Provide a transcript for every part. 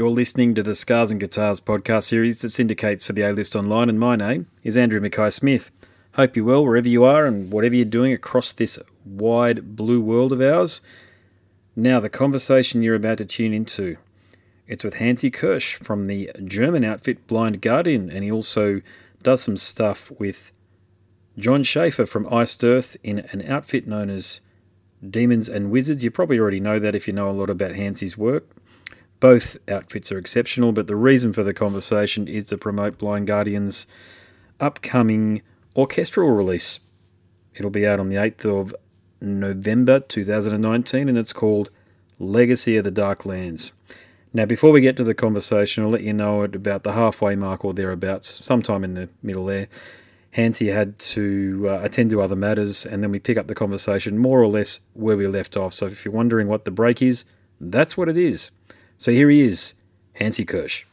You're listening to the Scars and Guitars podcast series that syndicates for the A List Online, and my name is Andrew Mackay Smith. Hope you're well wherever you are and whatever you're doing across this wide blue world of ours. Now, the conversation you're about to tune into. It's with Hansi Kürsch from the German outfit Blind Guardian, and he also does some stuff with Jon Schaffer from Iced Earth in an outfit known as Demons and Wizards. You probably already know that if you know a lot about Hansi's work. Both outfits are exceptional, but the reason for the conversation is to promote Blind Guardian's upcoming orchestral release. It'll be out on the 8th of November 2019 and it's called Legacy of the Dark Lands. Now, before we get to the conversation, I'll let you know at about the halfway mark or thereabouts, sometime in the middle there. Hansi had to uh, attend to other matters, and then we pick up the conversation more or less where we left off. So, if you're wondering what the break is, that's what it is. So, here he is, Hansi Kürsch.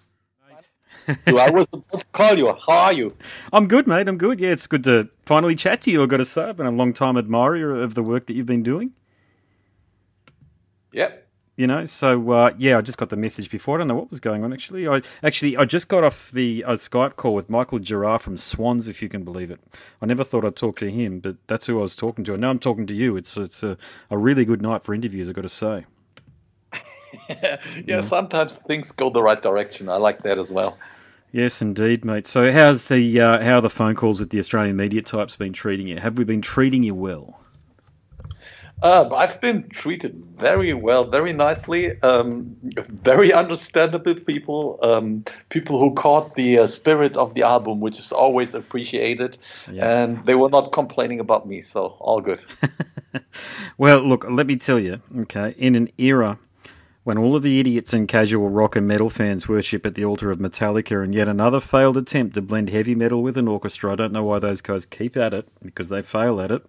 I was about to call you. How are you? I'm good, mate. I'm good. Yeah, it's good to finally chat to you. I've got to say, I've been a long time admirer of the work that you've been doing. Yep. You know, so uh, yeah, I just got the message before. I don't know what was going on actually. I actually I just got off the uh, Skype call with Michael Gira from Swans, if you can believe it. I never thought I'd talk to him, but that's who I was talking to. And now I'm talking to you. It's it's a, a really good night for interviews. I've got to say. yeah, yeah, sometimes things go the right direction. I like that as well. Yes, indeed, mate. So, how's the uh, how are the phone calls with the Australian media types been treating you? Have we been treating you well? Uh, I've been treated very well, very nicely. Um, very understandable people, um, people who caught the uh, spirit of the album, which is always appreciated, yeah. and they were not complaining about me, so all good. well, look, let me tell you, okay, in an era when all of the idiots and casual rock and metal fans worship at the altar of Metallica and yet another failed attempt to blend heavy metal with an orchestra. I don't know why those guys keep at it because they fail at it.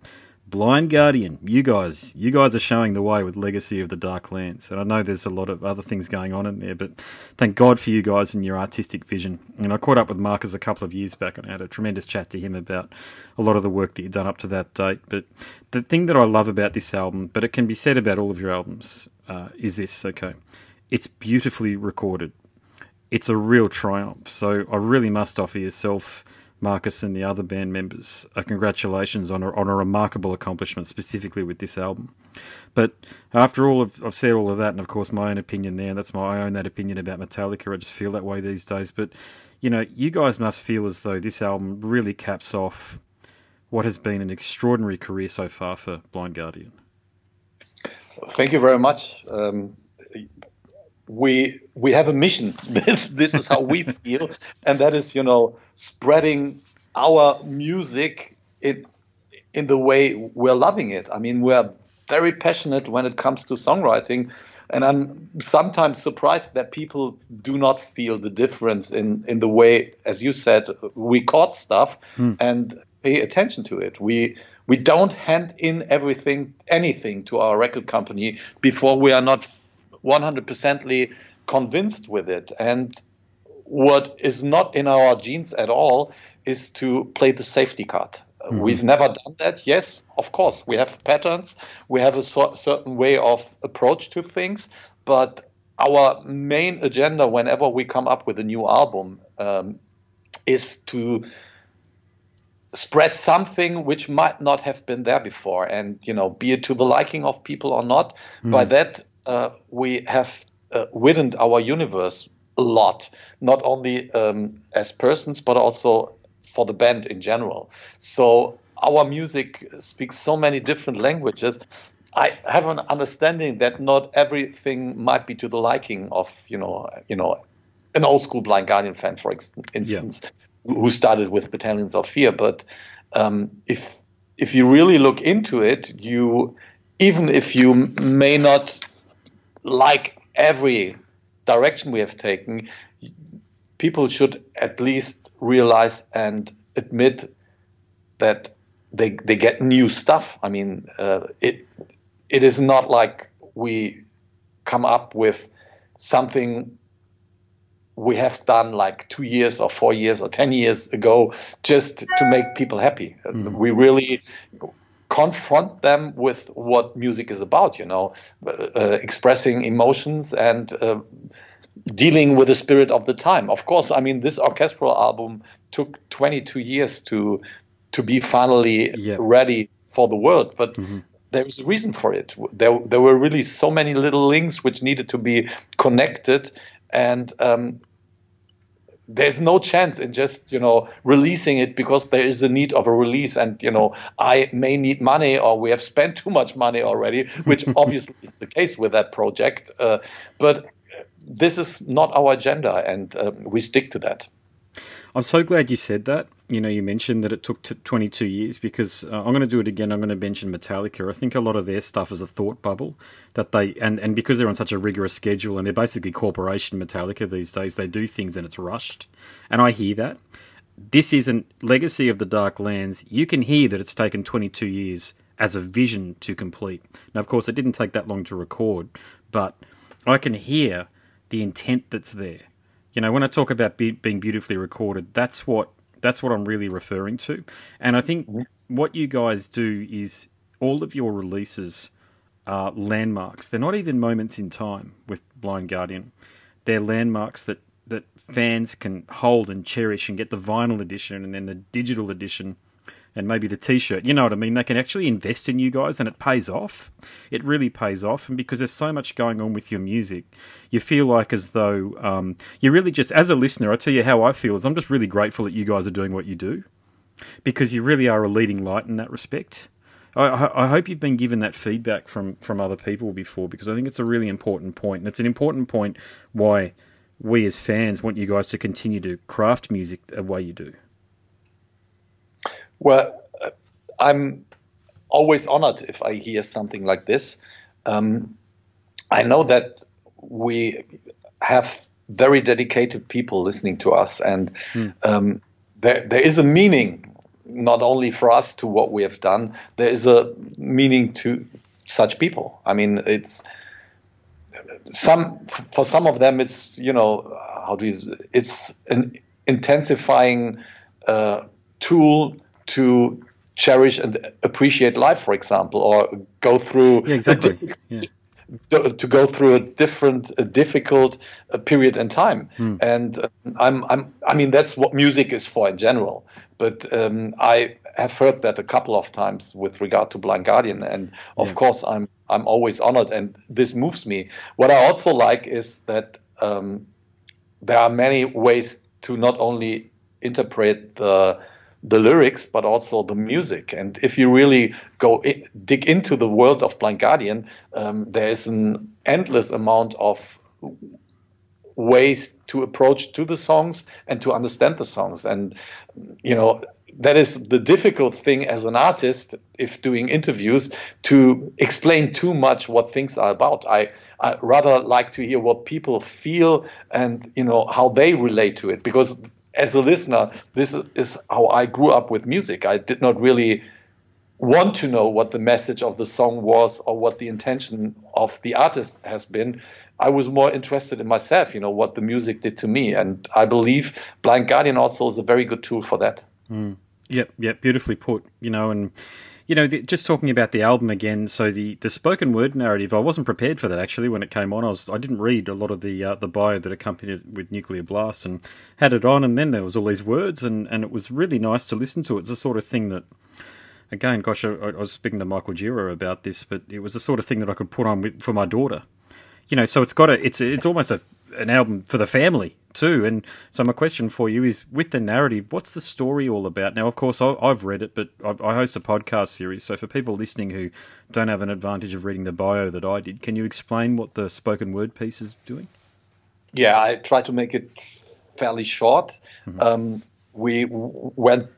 Blind Guardian, you guys, you guys are showing the way with Legacy of the Dark Lands. And I know there's a lot of other things going on in there, but thank God for you guys and your artistic vision. And I caught up with Marcus a couple of years back and I had a tremendous chat to him about a lot of the work that you've done up to that date. But the thing that I love about this album, but it can be said about all of your albums, uh, is this okay? It's beautifully recorded. It's a real triumph. So I really must offer yourself, Marcus, and the other band members a congratulations on a, on a remarkable accomplishment, specifically with this album. But after all, of, I've said all of that, and of course my own opinion there, and that's my I own that opinion about Metallica. I just feel that way these days. But you know, you guys must feel as though this album really caps off what has been an extraordinary career so far for Blind Guardian. Thank you very much. Um, we we have a mission. this is how we feel, and that is, you know, spreading our music in in the way we're loving it. I mean, we're very passionate when it comes to songwriting, and I'm sometimes surprised that people do not feel the difference in in the way, as you said, we caught stuff hmm. and pay attention to it. We we don't hand in everything, anything to our record company before we are not 100%ly convinced with it. And what is not in our genes at all is to play the safety card. Mm-hmm. We've never done that. Yes, of course, we have patterns, we have a so- certain way of approach to things, but our main agenda whenever we come up with a new album um, is to spread something which might not have been there before and you know be it to the liking of people or not mm. by that uh, we have uh, widened our universe a lot not only um, as persons but also for the band in general so our music speaks so many different languages I have an understanding that not everything might be to the liking of you know you know an old school Blind Guardian fan, for instance. Yeah who started with Battalions of Fear. But um, if if you really look into it, you even if you may not like every direction we have taken, people should at least realize and admit that they they get new stuff. I mean, uh, it it is not like we come up with something we have done like two years or four years or 10 years ago just to make people happy. Mm. We really confront them with what music is about, you know, uh, expressing emotions and uh, dealing with the spirit of the time. Of course, I mean this orchestral album took 22 years to to be finally yeah. ready for the world, but mm-hmm. there is a reason for it. There there were really so many little links which needed to be connected, and um, there's no chance in just you know releasing it because there is a need of a release. And you know i may need money or we have spent too much money already which obviously is the case with that project. Uh, but this is not our agenda and uh, we stick to that. I'm so glad you said that you know, you mentioned that it took 22 years because uh, I'm going to do it again. I'm going to mention Metallica. I think a lot of their stuff is a thought bubble that they, and, and because they're on such a rigorous schedule and they're basically corporation Metallica these days, they do things and it's rushed. And I hear that. This isn't Legacy of the Dark Lands. You can hear that it's taken 22 years as a vision to complete. Now, of course, it didn't take that long to record, but I can hear the intent that's there. You know, when I talk about be- being beautifully recorded, that's what that's what I'm really referring to. And I think mm-hmm. what you guys do is all of your releases are landmarks. They're not even moments in time with Blind Guardian. They're landmarks that, that fans can hold and cherish and get the vinyl edition and then the digital edition and maybe the t-shirt. You know what I mean? They can actually invest in you guys and it pays off. It really pays off. And because there's so much going on with your music, you feel like as though um, you really just, as a listener, I tell you how I feel is I'm just really grateful that you guys are doing what you do because you really are a leading light in that respect. I, I hope you've been given that feedback from, from other people before because I think it's a really important point. And it's an important point why we as fans want you guys to continue to craft music the way you do. Well, I'm always honored if I hear something like this. Um, I know that we have very dedicated people listening to us, and hmm. um, there there is a meaning not only for us to what we have done. There is a meaning to such people. I mean, it's some for some of them. It's you know how do you? It's an intensifying uh, tool to cherish and appreciate life, for example, or go through yeah, exactly. Yeah. To, go through a different, a difficult uh, period in time, hmm. and uh, I'm, I'm, I mean, that's what music is for in general. But um, I have heard that a couple of times with regard to Blind Guardian, and of yeah. course, I'm, I'm always honored, and this moves me. What I also like is that um, there are many ways to not only interpret the the lyrics, but also the music. And if you really go in, dig into the world of Blind Guardian, um, there is an endless amount of ways to approach to the songs and to understand the songs. And you know that is the difficult thing as an artist if doing interviews to explain too much what things are about. I I rather like to hear what people feel and you know how they relate to it because as a listener, this is how I grew up with music. I did not really want to know what the message of the song was or what the intention of the artist has been. I was more interested in myself, you know, what the music did to me. And I believe Blind Guardian also is a very good tool for that. Mm. Yep, yep, beautifully put, you know, and you know, the, just talking about the album again. So the, the spoken word narrative, I wasn't prepared for that actually when it came on. I was I didn't read a lot of the uh, the bio that accompanied it with Nuclear Blast and had it on, and then there was all these words, and, and it was really nice to listen to. It's the sort of thing that, again, gosh, I, I was speaking to Michael Gira about this, but it was the sort of thing that I could put on with, for my daughter. You know, so it's got a it's it's almost a an album for the family too. And so my question for you is, with the narrative, what's the story all about? Now, of course, I've read it, but I host a podcast series. So for people listening who don't have an advantage of reading the bio that I did, can you explain what the spoken word piece is doing? Yeah, I try to make it fairly short. Mm-hmm. Um, we went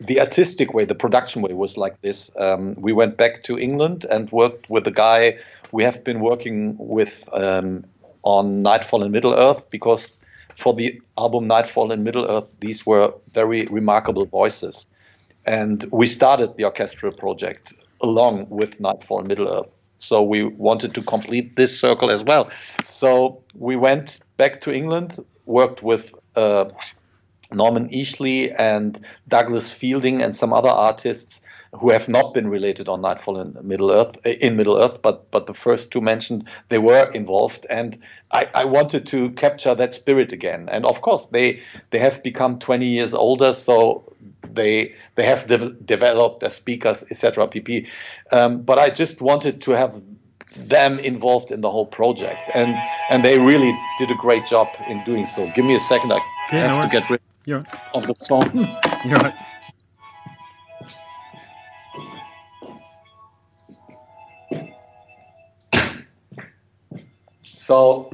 the artistic way, the production way was like this. Um, we went back to England and worked with a guy we have been working with um, on Nightfall in Middle Earth because for the album Nightfall in Middle Earth, these were very remarkable voices. And we started the orchestral project along with Nightfall in Middle Earth. So we wanted to complete this circle as well. So we went back to England, worked with uh, Norman Eshley and Douglas Fielding and some other artists who have not been related on Nightfall in Middle Earth in Middle Earth, but but the first two mentioned they were involved, and I, I wanted to capture that spirit again. And of course, they they have become 20 years older, so they they have de- developed as speakers, etc. pp. Um, but I just wanted to have them involved in the whole project, and and they really did a great job in doing so. Give me a second, I yeah, have no to get rid You're of the phone. You're right. So,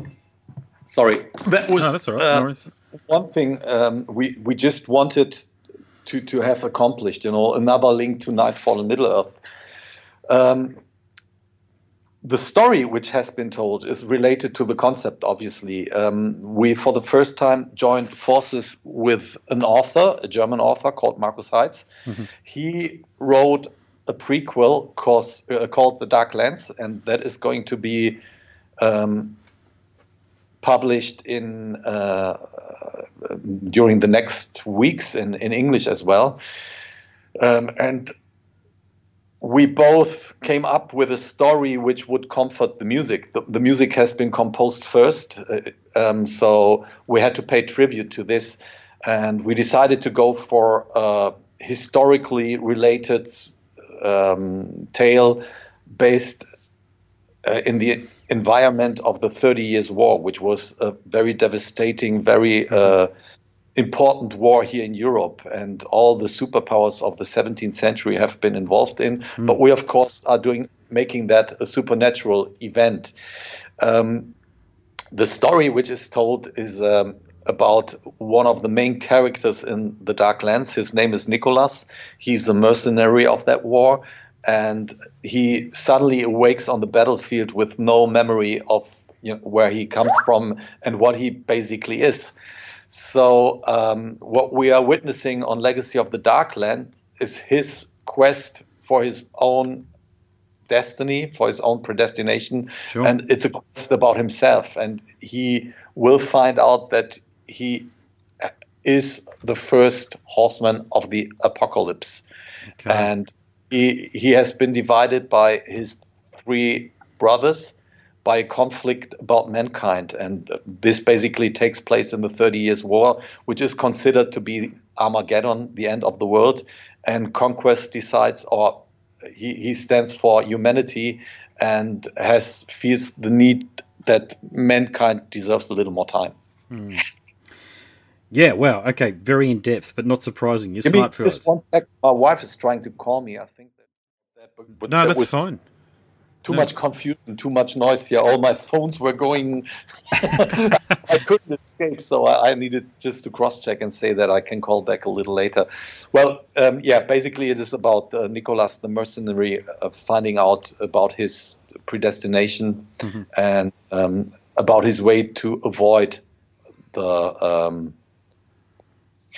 sorry, that was no, that's all right. Uh, no one thing um, we we just wanted to to have accomplished. You know, another link to Nightfall in Middle Earth. Um, the story which has been told is related to the concept. Obviously, um, we for the first time joined forces with an author, a German author called Markus Heitz. Mm-hmm. He wrote a prequel course, uh, called The Dark Lands, and that is going to be um, published in uh, during the next weeks in, in English as well. Um, and we both came up with a story which would comfort the music. The, the music has been composed first, uh, um, so we had to pay tribute to this, and we decided to go for a historically related um, tale based uh, in the environment of the Thirty Years' War, which was a very devastating, very uh, important war here in Europe, and all the superpowers of the 17th century have been involved in. Mm. But we, of course, are doing making that a supernatural event. Um, the story which is told is um, about one of the main characters in the Dark Lands. His name is Nicholas. He's a mercenary of that war, and he suddenly awakes on the battlefield with no memory of you know, where he comes from and what he basically is. So um, what we are witnessing on Legacy of the Darkland is his quest for his own destiny, for his own predestination, sure. and it's a quest about himself. And he will find out that he is the first horseman of the apocalypse, okay. and he he has been divided by his three brothers by a conflict about mankind. And this basically takes place in the Thirty Years' War, which is considered to be Armageddon, the end of the world. And Conquest decides, or he, he stands for humanity and has feels the need that mankind deserves a little more time. Hmm. Yeah, wow. Okay, very in depth, but not surprising. You're Give smart for just us. one sec. My wife is trying to call me. I think that. that but, but no, that that's was, fine too no. much confusion, too much noise here. All my phones were going. I couldn't escape, so I, I, needed just to cross check and say that I can call back a little later. Well, um, yeah, basically it is about uh, Nicholas the mercenary uh, finding out about his predestination mm-hmm. and um, about his way to avoid the um,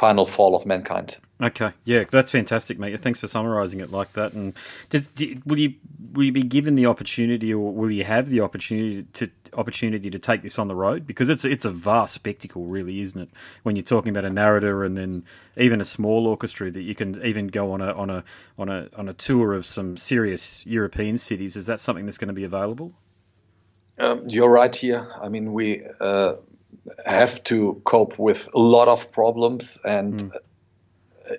final fall of mankind. Okay, yeah, that's fantastic, mate. Thanks for summarising it like that. And does, do, will you will you be given the opportunity, or will you have the opportunity to opportunity to take this on the road? Because it's it's a vast spectacle, really, isn't it? When you're talking about a narrator and then even a small orchestra that you can even go on a on a on a on a tour of some serious European cities. Is that something that's going to be available? Um, you're right here. I mean, we. Uh, have to cope with a lot of problems and mm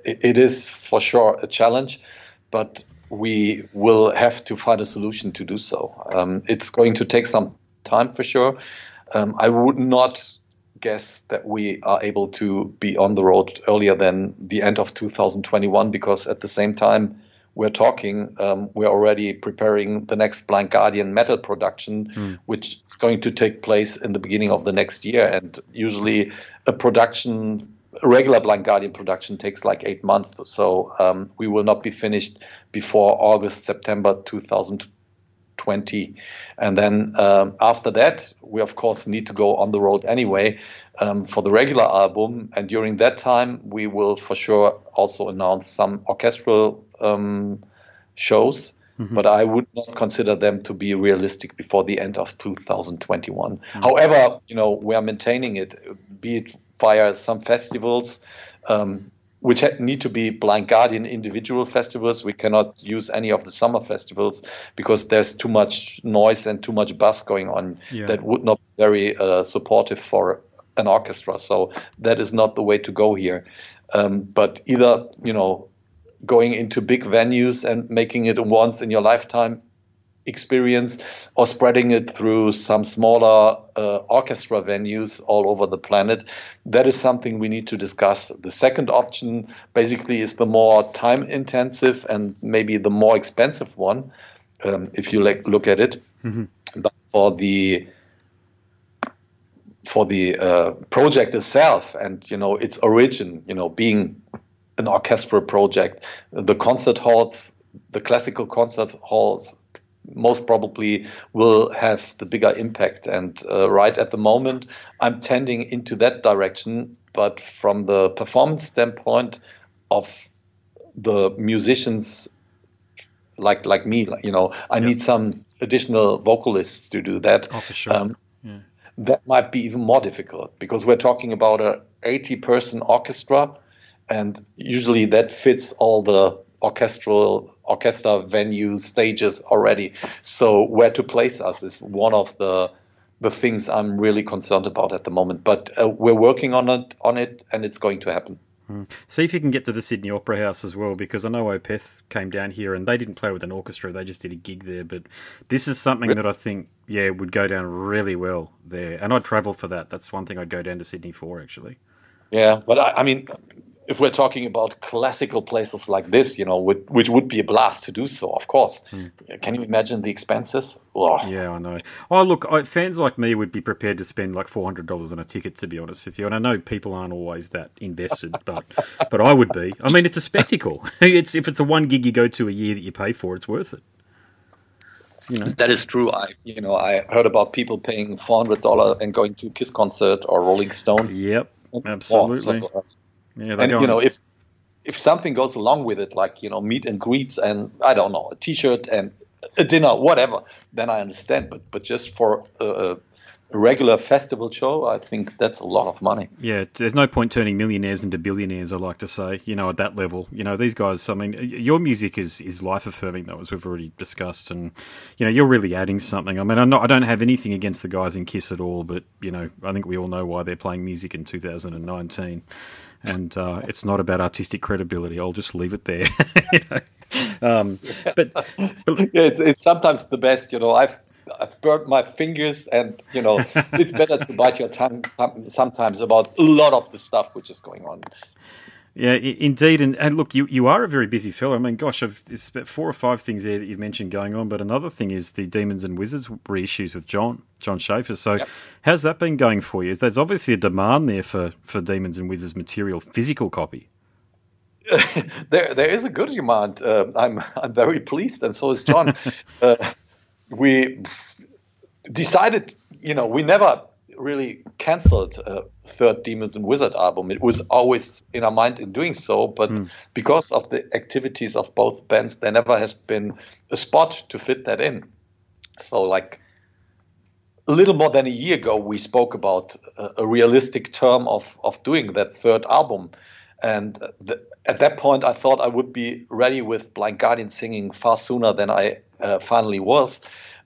it is for sure a challenge, but we will have to find a solution to do so. Um, it's going to take some time for sure. Um, I would not guess that we are able to be on the road earlier than the end of 2021 because at the same time we're talking, um, we're already preparing the next Blind Guardian metal production, mm. which is going to take place in the beginning of the next year. And usually a production regular Blind Guardian production takes like eight months. So um, we will not be finished before August, September 2020. And then um, after that, we of course need to go on the road anyway um, for the regular album. And during that time, we will for sure also announce some orchestral um, shows. Mm-hmm. But I would not consider them to be realistic before the end of 2021. Mm-hmm. However, you know, we are maintaining it, be it via some festivals. Um, which need to be Blind Guardian individual festivals. We cannot use any of the summer festivals because there's too much noise and too much buzz going on yeah. that would not be very uh, supportive for an orchestra. So that is not the way to go here. Um, but either, you know, going into big venues and making it a once in your lifetime experience or spreading it through some smaller uh, orchestra venues all over the planet. That is something we need to discuss. The second option basically is the more time intensive and maybe the more expensive one, um, if you like, look at it. Mm-hmm. But for the for the uh, project itself and you know its origin, you know, being an orchestral project, the concert halls, the classical concert halls most probably will have the bigger impact. And uh, right at the moment, I'm tending into that direction. But from the performance standpoint of the musicians like like me, you know, I yep. need some additional vocalists to do that. Oh, for sure. Um, yeah. That might be even more difficult because we're talking about a 80 person orchestra, and usually that fits all the orchestral orchestra venue stages already. So where to place us is one of the the things I'm really concerned about at the moment. But uh, we're working on it on it, and it's going to happen. Hmm. See if you can get to the Sydney Opera House as well, because I know Opeth came down here and they didn't play with an orchestra; they just did a gig there. But this is something that I think, yeah, would go down really well there, and I'd travel for that. That's one thing I'd go down to Sydney for, actually. Yeah, but I, I mean, if we're talking about classical places like this, you know, which would be a blast to do so, of course. Hmm. Can you imagine the expenses? Oh. Yeah, I know. Oh, look, fans like me would be prepared to spend like four hundred dollars on a ticket, to be honest with you. And I know people aren't always that invested, but but I would be. I mean, it's a spectacle. It's if it's a one gig you go to a year that you pay for, it's worth it. You know? That is true. I you know I heard about people paying four hundred dollars and going to a Kiss concert or Rolling Stones. Yep, absolutely. So, uh, yeah, and you know if if something goes along with it, like you know meet and greets and I don't know a T-shirt and a dinner, whatever, then I understand. But but just for a, a regular festival show, I think that's a lot of money. Yeah, there's no point turning millionaires into billionaires. I like to say, you know, at that level, you know, these guys. I mean, your music is is life affirming, though, as we've already discussed, and you know, you're really adding something. I mean, I'm not, I don't have anything against the guys in Kiss at all, but you know, I think we all know why they're playing music in 2019 and uh, it's not about artistic credibility. I'll just leave it there. you know? um, but, but yeah, it's it's sometimes the best. You know, I've I've burnt my fingers, and you know, it's better to bite your tongue sometimes about a lot of the stuff which is going on. Yeah, indeed, and, and look, you, you are a very busy fellow. I mean, gosh, I've, there's about four or five things there that you've mentioned going on, but another thing is the Demons and Wizards reissues with John Jon Schaffer. So, yep. how's that been going for you? There's obviously a demand there for, for Demons and Wizards material, physical copy. there, there is a good demand. Uh, I'm, I'm very pleased, and so is Jon. uh, we decided, you know, we never really cancelled a third Demons and Wizard album. It was always in our mind in doing so, but mm. because of the activities of both bands, there never has been a spot to fit that in. So, like a little more than a year ago, we spoke about a, a realistic term of of doing that third album, and the, at that point, I thought I would be ready with Blind Guardian singing far sooner than I uh, finally was.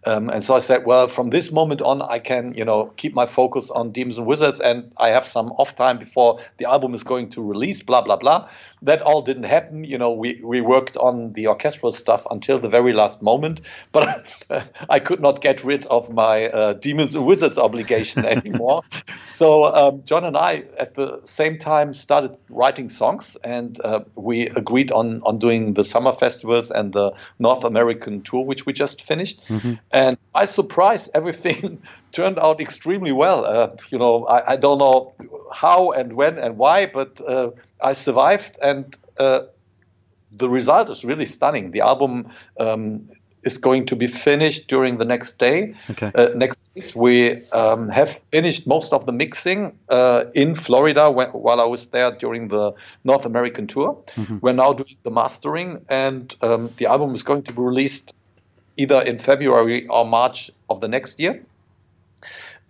Um, and so I said, well, from this moment on, I can, you know, keep my focus on Demons and Wizards, and I have some off time before the album is going to release. Blah blah blah. That all didn't happen. You know, we we worked on the orchestral stuff until the very last moment, but I could not get rid of my uh, Demons and Wizards obligation anymore. so um, Jon and I, at the same time, started writing songs, and uh, we agreed on on doing the summer festivals and the North American tour, which we just finished. Mm-hmm and by surprise, everything turned out extremely well. Uh, you know, I, I, don't know how and when and why, but uh, I survived, and uh, the result is really stunning. The album um, is going to be finished during the next day. Okay. Uh, next week, we um, have finished most of the mixing uh, in Florida when, while I was there during the North American tour. Mm-hmm. We're now doing the mastering, and um, the album is going to be released either in February or March of the next year.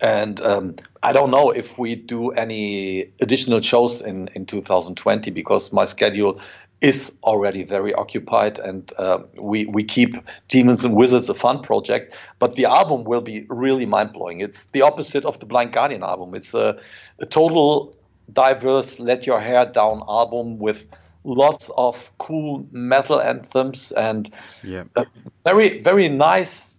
And um, I don't know if we do any additional shows in, in 2020 because my schedule is already very occupied and uh, we, we keep Demons and Wizards a fun project. But the album will be really mind blowing. It's the opposite of the Blind Guardian album. It's a, a total diverse Let Your Hair Down album with lots of cool metal anthems and yeah. very, very nice,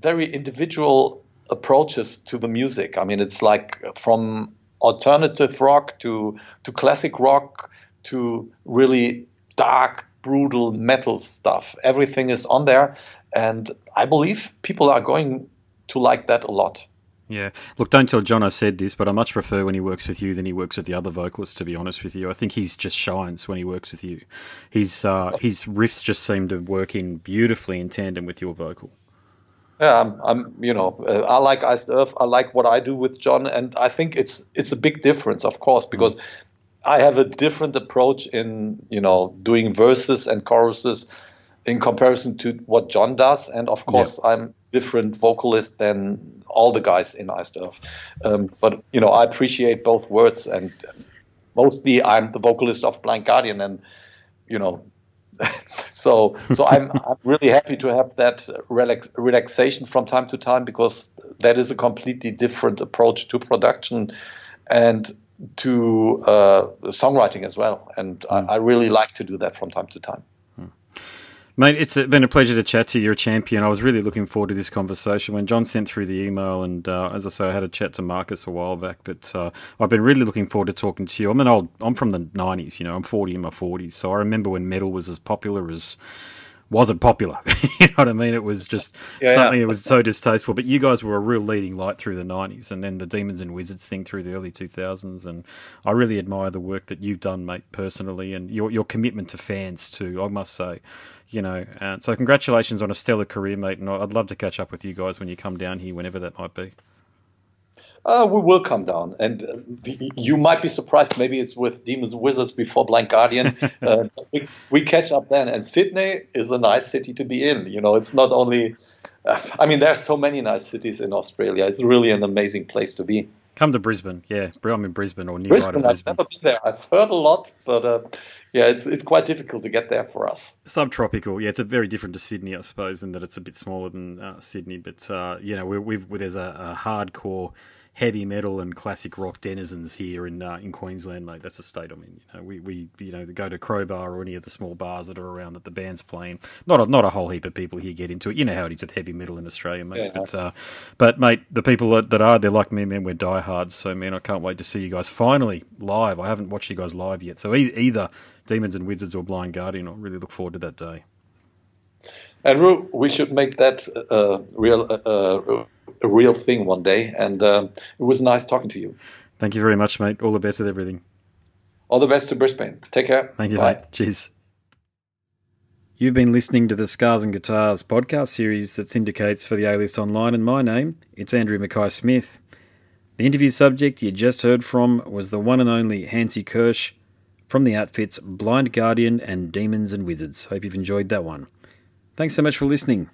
very individual approaches to the music. I mean, it's like from alternative rock to to classic rock to really dark, brutal metal stuff. Everything is on there, and I believe people are going to like that a lot. Yeah. Look, don't tell Jon I said this, but I much prefer when he works with you than he works with the other vocalists, to be honest with you. I think he's just shines when he works with you. His, uh, his riffs just seem to work in beautifully in tandem with your vocal. Yeah, I'm, I'm you know, uh, I like Iced Earth. I like what I do with Jon, and I think it's it's a big difference, of course, because mm. I have a different approach in you know doing verses and choruses in comparison to what Jon does, and of course yeah. I'm different vocalist than all the guys in Iced Earth. Um, but you know, I appreciate both words, and mostly I'm the vocalist of Blind Guardian, and you know, so so I'm, I'm really happy to have that relax, relaxation from time to time because that is a completely different approach to production and to uh, songwriting as well. And mm. I, I, really like to do that from time to time. Mate, it's been a pleasure to chat to you. You're a champion. I was really looking forward to this conversation. When John sent through the email, and uh, as I say, I had a chat to Marcus a while back, but uh, I've been really looking forward to talking to you. I'm an old, I'm from the 90s, you know, I'm 40 in my 40s, so I remember when metal was as popular as wasn't popular. you know what I mean? It was just yeah, something yeah. that was so distasteful. But you guys were a real leading light through the 90s and then the Demons and Wizards thing through the early 2000s. And I really admire the work that you've done, mate, personally, and your, your commitment to fans, too, I must say you know, uh, so congratulations on a stellar career, mate. And I'd love to catch up with you guys when you come down here, whenever that might be. Uh, we will come down, and uh, you might be surprised. Maybe it's with Demons and Wizards before Blind Guardian. uh, we, we, catch up then, and Sydney is a nice city to be in. You know, it's not only. Uh, I mean, there are so many nice cities in Australia. It's really an amazing place to be. Come to Brisbane, yeah. I'm in Brisbane or near Brisbane. Brisbane. I've never been there. I've heard a lot, but uh, yeah, it's it's quite difficult to get there for us. Subtropical, yeah. It's a very different to Sydney, I suppose, in that it's a bit smaller than uh, Sydney. But uh, you know, we have there's a, a hardcore heavy metal and classic rock denizens here in uh, in Queensland, mate. That's a state I'm in. You know, we, we you know go to Crowbar or any of the small bars that are around that the band's playing. Not a, not a whole heap of people here get into it. You know how it is with heavy metal in Australia, mate. Yeah. But uh, but mate, the people that, that are they're like me, man. We're diehards. So man, I can't wait to see you guys finally live. I haven't watched you guys live yet. So e- either Demons and Wizards or Blind Guardian, I really look forward to that day. And we should make that uh, real uh, uh a real thing one day. And uh, it was nice talking to you. Thank you very much, mate. All the best with everything. All the best to Brisbane. Take care. Thank you, Bye. mate. Cheers. You've been listening to the Scars and Guitars podcast series that syndicates for the A List Online, and my name, it's Andrew Mackay Smith. The interview subject you just heard from was the one and only Hansi Kürsch from the outfits Blind Guardian and Demons and Wizards. Hope you've enjoyed that one. Thanks so much for listening.